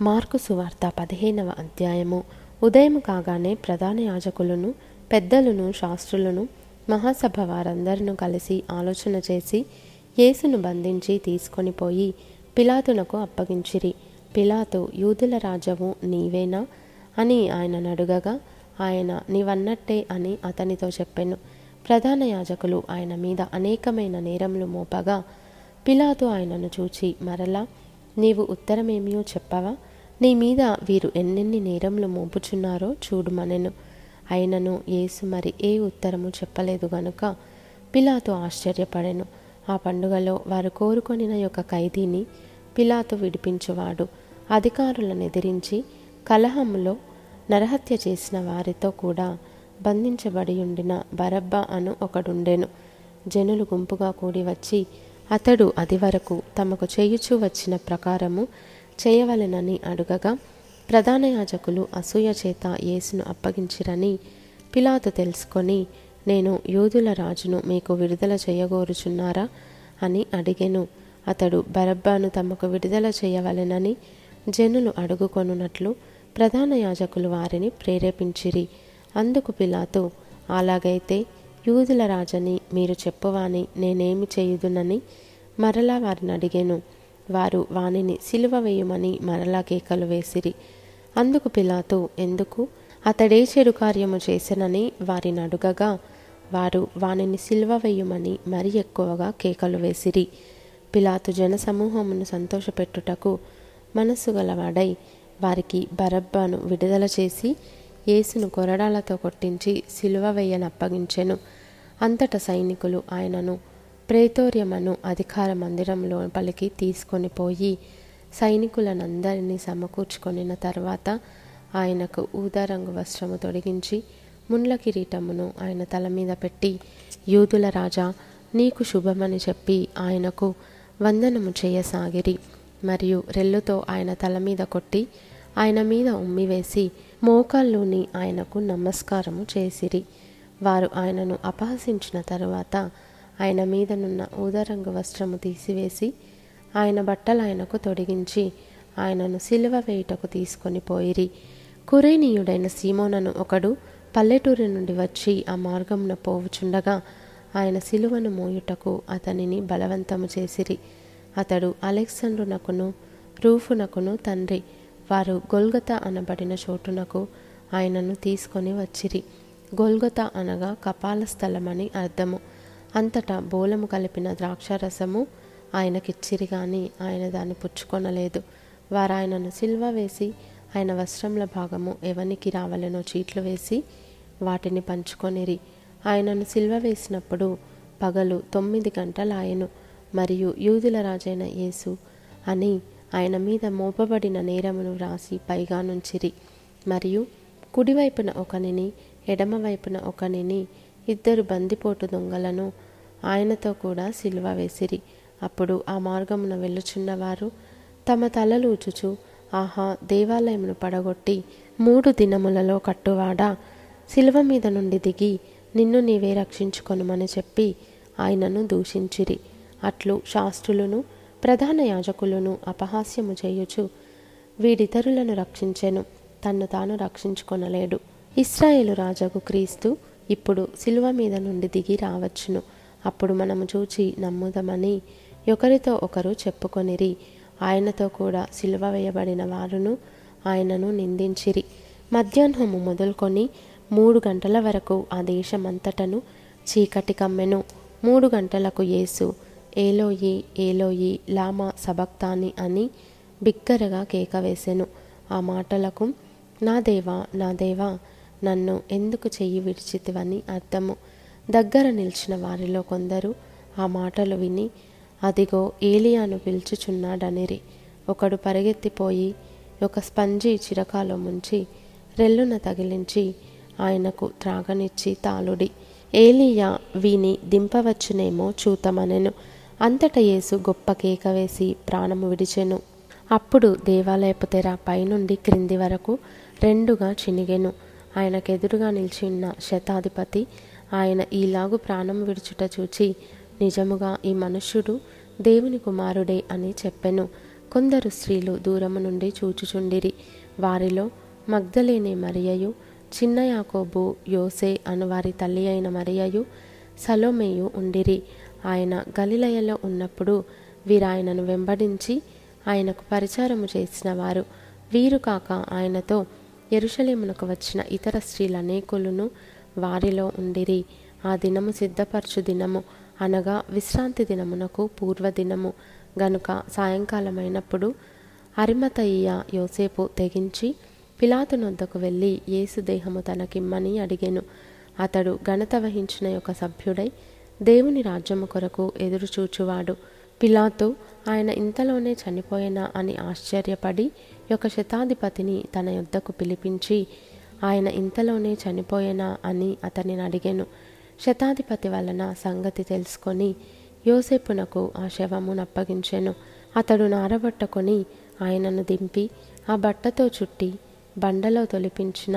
Mark సువార్త పదిహేనవ అధ్యాయము. ఉదయం కాగానే ప్రధాన యాజకులను పెద్దలను శాస్త్రులను మహాసభ వారందరినూ కలిసి ఆలోచన చేసి యేసును బంధించి తీసుకొని పోయి పిలాతునకు అప్పగించిరి. పిలాతు యూదుల రాజవు నీవేనా? అని ఆయనను అడుగగా ఆయన నీవన్నట్టే అని అతనితో చెప్పాను. ప్రధాన యాజకులు ఆయన మీద అనేకమైన నేరములు మోపగా పిలాతు ఆయనను చూచి మరలా నీవు ఉత్తరమేమియో చెప్పవా? నీ మీద వీరు ఎన్నెన్ని నేరములు మోపుచున్నారో చూడుమనెను అయినను యేసు మరి ఏ ఉత్తరము చెప్పలేదు గనుక పిలాతు ఆశ్చర్యపడెను. ఆ పండుగలో వారు కోరుకొనిన యొక్క ఖైదీని పిలాతు విడిపించువాడు. అధికారులను ఎదిరించి కలహంలో నరహత్య చేసిన వారితో కూడా బంధించబడి ఉండిన బరబ్బ అను ఒకడుండెను. జనులు గుంపుగా కూడి వచ్చి అతడు అది వరకు తమకు చేయుచూ వచ్చిన ప్రకారము చేయవలెనని అడుగగా ప్రధాన యాజకులు అసూయ చేత యేసును అప్పగించిరని పిలాతు తెలుసుకొని నేను యూదుల రాజును మీకు విడుదల చేయగోరుచున్నారా అని అడిగెను. అతడు బరబ్బాను తమకు విడుదల చేయవలెనని జనులు అడుగుకొనున్నట్లు ప్రధాన యాజకులు వారిని ప్రేరేపించిరి. అందుకు పిలాతు అలాగైతే యూదుల రాజని మీరు చెప్పువాని నేనేమి చేయుదునని మరలా వారిని అడిగాను. వారు వానిని సిలువ వేయమని మరలా కేకలు వేసిరి. అందుకు పిలాతు ఎందుకు? అతడే చెడు కార్యము చేసెనని వారిని అడుగగా వారు వానిని సిలువ వేయమని మరి ఎక్కువగా కేకలు వేసిరి. పిలాతు జనసమూహమును సంతోషపెట్టుటకు మనస్సు గలవాడై వారికి బరబ్బాను విడుదల చేసి యేసును కొరడాలతో కొట్టించి సిలువ వేయనప్పగించెను అంతట సైనికులు ఆయనను ప్రేతోర్యమను అధికార మందిరం లోపలికి తీసుకొని పోయి సైనికులనందరినీ సమకూర్చుకొనిన తర్వాత ఆయనకు ఊదారంగు వస్త్రము తొడిగించి ముండ్ల కిరీటమును ఆయన తల మీద పెట్టి యూదుల రాజా నీకు శుభమని చెప్పి ఆయనకు వందనము చేయసాగిరి. మరియు రెల్లుతో ఆయన తల మీద కొట్టి ఆయన మీద ఉమ్మివేసి మోకాల్లోని ఆయనకు నమస్కారము చేసిరి. వారు ఆయనను అపహసించిన తరువాత ఆయన మీదనున్న ఊదరంగు వస్త్రము తీసివేసి ఆయన బట్టలు ఆయనకు తొడిగించి ఆయనను సిలువ వేయుటకు తీసుకొని పోయిరి. కురేనీయుడైన సీమోనను ఒకడు పల్లెటూరి నుండి వచ్చి ఆ మార్గమున పోవుచుండగా ఆయన సిలువను మోయుటకు అతనిని బలవంతము చేసిరి. అతడు అలెగ్జండ్రునకును రూఫునకును తండ్రి వారు గొల్గత అనబడిన చోటునకు ఆయనను తీసుకొని వచ్చిరి. గొల్గత అనగా కపాల స్థలమని అర్థము. అంతటా బోలము కలిపిన ద్రాక్షారసము ఆయనకిచ్చిరి గాని ఆయన దాన్ని పుచ్చుకొనలేదు. వారు ఆయనను సిల్వ వేసి ఆయన వస్త్రముల భాగము ఎవనికి రావలెనో చీట్లు వేసి వాటిని పంచుకొనిరి. ఆయనను సిల్వ వేసినప్పుడు పగలు తొమ్మిది గంటలాయను. మరియు యూదుల రాజైన యేసు అని ఆయన మీద మోపబడిన నేరమును వ్రాసి పైగా నుంచిరి. మరియు కుడివైపున ఒకనిని ఎడమవైపున ఒకనిని ఇద్దరు బందిపోటు దొంగలను ఆయనతో కూడా సిలువ వేసిరి. అప్పుడు ఆ మార్గమున వెళ్ళుచున్నవారు తమ తలలు ఆహా దేవాలయమును పడగొట్టి మూడు దినములలో కట్టువాడా? శిలువ మీద నుండి దిగి నిన్ను నీవే రక్షించుకొనుమని చెప్పి ఆయనను దూషించిరి. అట్లు శాస్త్రులను ప్రధాన యాజకులను అపహాస్యము చేయుచు వీడితరులను రక్షించెను. తన్ను తాను రక్షించుకొనలేడు. ఇస్రాయేలు రాజకు క్రీస్తు ఇప్పుడు శిలువ మీద నుండి దిగి రావచ్చును. అప్పుడు మనము చూచి నమ్ముదమని ఒకరితో ఒకరు చెప్పుకొనిరి. ఆయనతో కూడా శిలువ వేయబడిన వారును ఆయనను నిందించిరి. మధ్యాహ్నము మొదలుకొని మూడు గంటల వరకు ఆ దేశమంతటను చీకటి కమ్మెను. మూడు గంటలకు యేసు ఏలోయి ఏలోయి లామా సబక్తాని అని బిగ్గరగా కేక వేసెను. ఆ మాటలకు నా దేవా నా దేవా నన్ను ఎందుకు చెయ్యి విడిచితివని అర్థము. దగ్గర నిలిచిన వారిలో కొందరు ఆ మాటలు విని అదిగో ఏలియాను పిలుచుచున్నాడనిరి. ఒకడు పరిగెత్తిపోయి ఒక స్పంజి చిరకాలో ముంచి రెల్లున తగిలించి ఆయనకు త్రాగనిచ్చి తాలుడి. ఏలియా వీని దింపవచ్చునేమో చూతమనెను. అంతట యేసు గొప్ప కేక వేసి ప్రాణము విడిచెను. అప్పుడు దేవాలయపు తెర పైనుండి క్రింది వరకు రెండుగా చినిగెను. ఆయనకెదురుగా నిలిచి ఉన్న శతాధిపతి ఆయన ఈలాగు ప్రాణం విడుచుట చూచి నిజముగా ఈ మనుష్యుడు దేవుని కుమారుడే అని చెప్పెను. కొందరు స్త్రీలు దూరము నుండి చూచుచుండిరి. వారిలో మగ్ధలేని మరియయు చిన్న యాకోబు యోసే అను వారి తల్లి అయిన మరియయు సలోమేయు ఉండిరి. ఆయన గలిలయలో ఉన్నప్పుడు వీరాయనను వెంబడించి ఆయనకు పరిచారము చేసిన వారు. వీరు కాక ఆయనతో ఎరుషలేమునకు వచ్చిన ఇతర స్త్రీలనేకులను వారిలో ఉండిరి. ఆ దినము సిద్ధపరచు దినము అనగా విశ్రాంతి దినమునకు పూర్వదినము. గనుక సాయంకాలమైనప్పుడు అరిమతయ్య యోసేపు తెగించి పిలాతు నొద్దకు వెళ్ళి యేసు దేహము తనకిమ్మని అడిగెను. అతడు ఘనత వహించిన యొక్క సభ్యుడై దేవుని రాజ్యము కొరకు ఎదురుచూచువాడు పిలాతు ఆయన ఇంతలోనే చనిపోయినా అని ఆశ్చర్యపడి ఒక శతాధిపతిని తన యొద్దకు పిలిపించి ఆయన ఇంతలోనే చనిపోయేనా అని అతనిని అడిగాను. శతాధిపతి వలన సంగతి తెలుసుకొని యోసేపునకు ఆ శవమును నప్పగించెను అతడు నారబట్టుకొని ఆయనను దింపి ఆ బట్టతో చుట్టి బండలో తొలిపించిన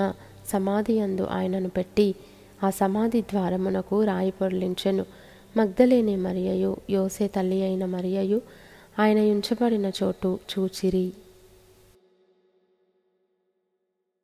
సమాధి అందు ఆయనను పెట్టి ఆ సమాధి ద్వారమునకు రాయి పొర్లించెను. మగ్ధలేని మరియయు యోసే తల్లి అయిన మరియయు ఆయన ఉంచబడిన చోటు చూచిరి.